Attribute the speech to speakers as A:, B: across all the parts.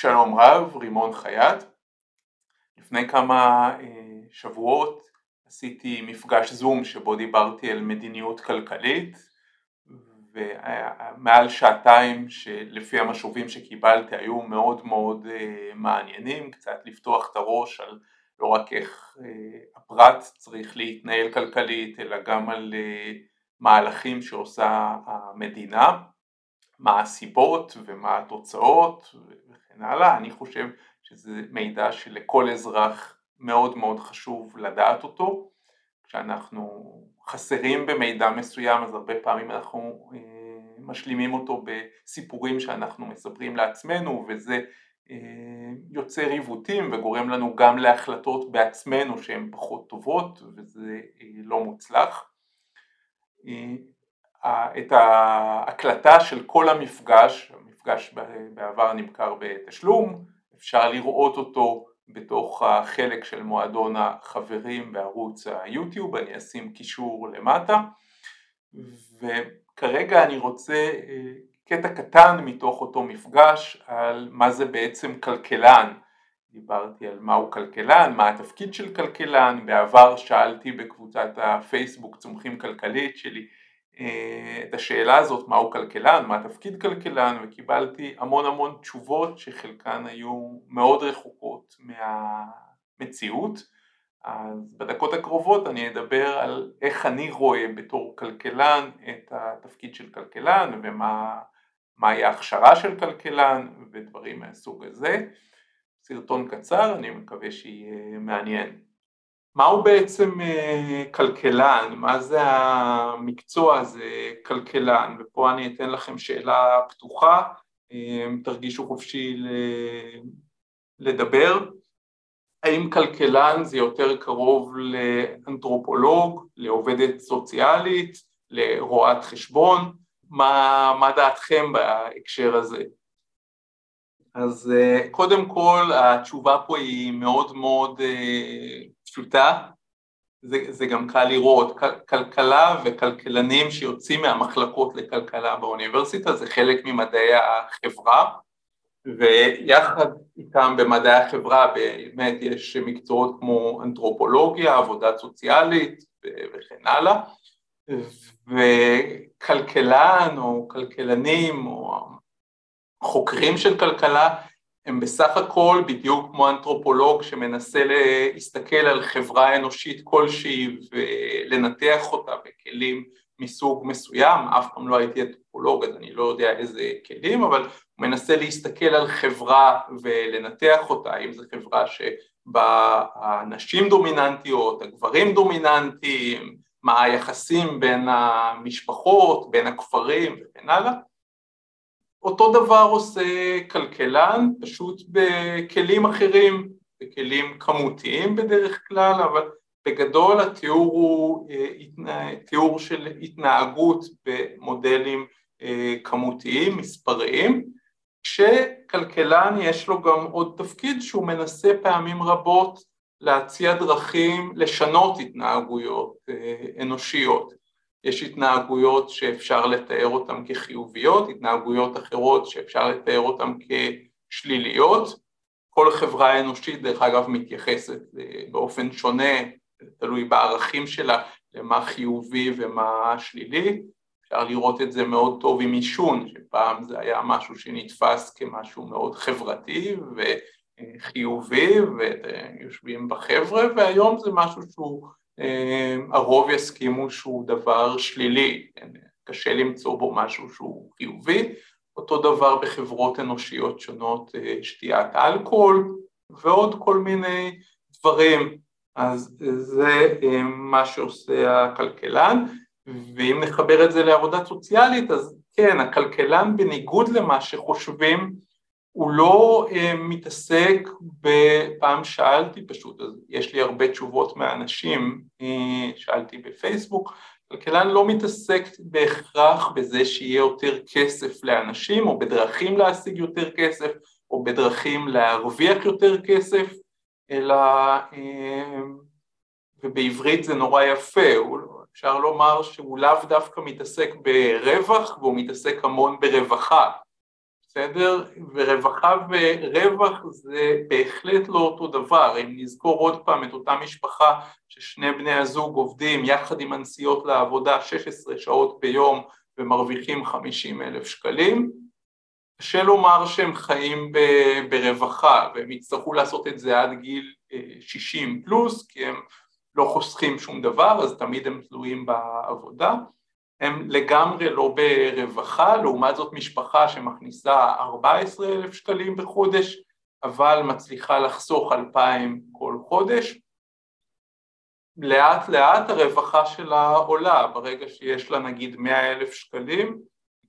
A: שלום רב, רימון חייט. לפני כמה שבועות עשיתי מפגש זום שבו דיברתי על מדיניות כלכלית ומעל שעתיים שלפי המשובים שקיבלתי היו מאוד מאוד מעניינים, קצת לפתוח את הראש על לא רק איך הפרט צריך להתנהל כלכלית אלא גם על מהלכים שעושה המדינה, מה הסיבות ומה התוצאות וכן הלאה, אני חושב שזה מידע שלכל אזרח מאוד מאוד חשוב לדעת אותו, כשאנחנו חסרים במידע מסוים אז הרבה פעמים אנחנו משלימים אותו בסיפורים שאנחנו מספרים לעצמנו וזה יוצר עיוותים וגורם לנו גם להחלטות בעצמנו שהן פחות טובות וזה לא מוצלח. את ההקלטה של כל המפגש, המפגש בעבר נמכר בתשלום, אפשר לראות אותו בתוך החלק של מועדון החברים בערוץ היוטיוב, אני אשים קישור למטה. וכרגע אני רוצה קטע קטן מתוך אותו מפגש על מה זה בעצם כלכלן, דיברתי על מהו כלכלן, מה התפקיד של כלכלן, בעבר שאלתי בקבוצת הפייסבוק צומחים כלכלית שלי את השאלה הזאת מהו כלכלן, מה תפקיד כלכלן וקיבלתי המון המון תשובות שחלקן היו מאוד רחוקות מהמציאות. אז בדקות הקרובות אני אדבר על איך אני רואה בתור כלכלן את התפקיד של כלכלן ומהי ההכשרה של כלכלן ודברים מהסוג הזה, סרטון קצר אני מקווה שיהיה מעניין מהו בעצם כלכלן, מה זה המקצוע הזה כלכלן? ופה אני אתן לכם שאלה פתוחה, תרגישו חופשי לדבר, האם כלכלן זה יותר קרוב לאנתרופולוג, לעובדת סוציאלית, לרואת חשבון, מה דעתכם בהקשר הזה? אז קודם כל התשובה פה היא מאוד מאוד פשוטה, זה גם קל לראות, כלכלה וכלכלנים שיוצאים מהמחלקות לכלכלה באוניברסיטה זה חלק ממדעי החברה ויחד איתם במדעי החברה באמת יש מקצועות כמו אנתרופולוגיה, עבודה סוציאלית וכן הלאה. וכלכלן או כלכלנים או חוקרים של כלכלה הם בסך הכל בדיוק כמו אנתרופולוג שמנסה להסתכל על חברה אנושית כלשהי ולנתח אותה בכלים מסוג מסוים, אף פעם לא הייתי אנתרופולוג אז אני לא יודע איזה כלים, אבל הוא מנסה להסתכל על חברה ולנתח אותה, אם זו חברה שבה הנשים דומיננטיות, הגברים דומיננטיים, מה היחסים בין המשפחות, בין הכפרים וכן הלאה אותו דבר עושה כלכלן, פשוט בכלים אחרים, בכלים כמותיים בדרך כלל, אבל בגדול התיאור הוא תיאור של התנהגות במודלים כמותיים, מספריים, כשכלכלן יש לו גם עוד תפקיד שהוא מנסה פעמים רבות להציע דרכים לשנות התנהגויות אנושיות יש התנהגויות שאפשר לתאר אותן כחיוביות, התנהגויות אחרות שאפשר לתאר אותן כשליליות, כל חברה אנושית דרך אגב מתייחסת באופן שונה, תלוי בערכים שלה, למה חיובי ומה שלילי, אפשר לראות את זה מאוד טוב עם עישון, שפעם זה היה משהו שנתפס כמשהו מאוד חברתי וחיובי ויושבים בחבר'ה והיום זה משהו שהוא הרוב יסכימו שהוא דבר שלילי, קשה למצוא בו משהו שהוא חיובי, אותו דבר בחברות אנושיות שונות שתיית אלכוהול ועוד כל מיני דברים, אז זה מה שעושה הכלכלן. ואם נחבר את זה לעבודה סוציאלית אז כן, הכלכלן בניגוד למה שחושבים הוא לא מתעסק, פעם שאלתי פשוט, אז יש לי הרבה תשובות מהאנשים, שאלתי בפייסבוק, כלכלן לא מתעסק בהכרח בזה שיהיה יותר כסף לאנשים או בדרכים להשיג יותר כסף או בדרכים להרוויח יותר כסף, אלא, ובעברית זה נורא יפה, אפשר לומר שהוא לאו דווקא מתעסק ברווח והוא מתעסק המון ברווחה בסדר? ורווחה ורווח זה בהחלט לא אותו דבר, אם נזכור עוד פעם את אותה משפחה ששני בני הזוג עובדים יחד עם הנסיעות לעבודה 16 שעות ביום ומרוויחים 50 אלף שקלים, קשה לומר שהם חיים ברווחה והם יצטרכו לעשות את זה עד גיל 60 אה, פלוס כי הם לא חוסכים שום דבר אז תמיד הם תלויים בעבודה הם לגמרי לא ברווחה, לעומת זאת משפחה שמכניסה 14 אלף שקלים בחודש אבל מצליחה לחסוך 2,000 כל חודש. לאט לאט הרווחה שלה עולה, ברגע שיש לה נגיד 100 אלף שקלים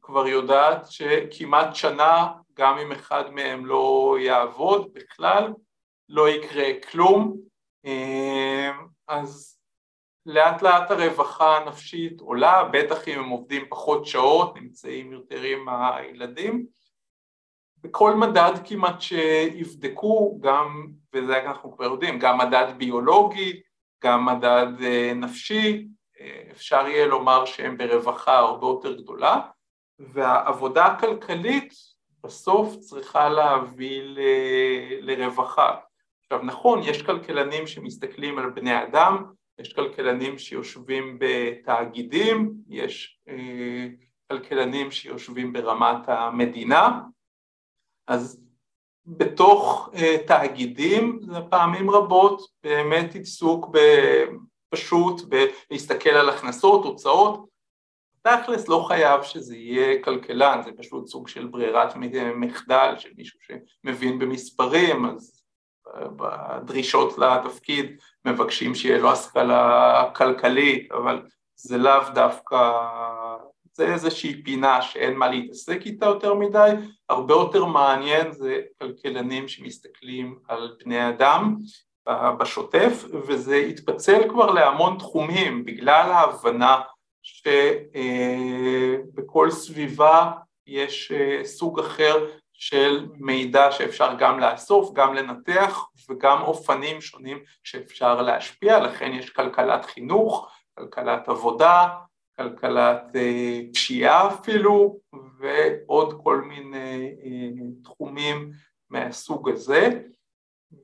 A: כבר יודעת שכמעט שנה גם אם אחד מהם לא יעבוד בכלל לא יקרה כלום. אז לאט לאט הרווחה הנפשית עולה, בטח אם הם עובדים פחות שעות, נמצאים יותר עם הילדים. בכל מדד כמעט שיבדקו, גם, וזה אנחנו כבר יודעים, גם מדד ביולוגי, גם מדד אה, נפשי, אה, אפשר יהיה לומר שהם ברווחה הרבה יותר גדולה, והעבודה הכלכלית בסוף צריכה להביא ל... לרווחה. עכשיו נכון, יש כלכלנים שמסתכלים על בני אדם, יש כלכלנים שיושבים בתאגידים, יש אה, כלכלנים שיושבים ברמת המדינה, אז בתוך אה, תאגידים זה פעמים רבות באמת עיסוק פשוט בלהסתכל על הכנסות, הוצאות, תכלס לא חייב שזה יהיה כלכלן, זה פשוט סוג של ברירת מחדל של מישהו שמבין במספרים, אז בדרישות לתפקיד מבקשים שיהיה לו השכלה כלכלית, אבל זה לאו דווקא, זה איזושהי פינה שאין מה להתעסק איתה יותר מדי, הרבה יותר מעניין זה כלכלנים שמסתכלים על בני אדם בשוטף, וזה התפצל כבר להמון תחומים בגלל ההבנה שבכל סביבה יש אה, סוג אחר של מידע שאפשר גם לאסוף, גם לנתח וגם אופנים שונים שאפשר להשפיע, לכן יש כלכלת חינוך, כלכלת עבודה, כלכלת אה, פשיעה אפילו ועוד כל מיני אה, תחומים מהסוג הזה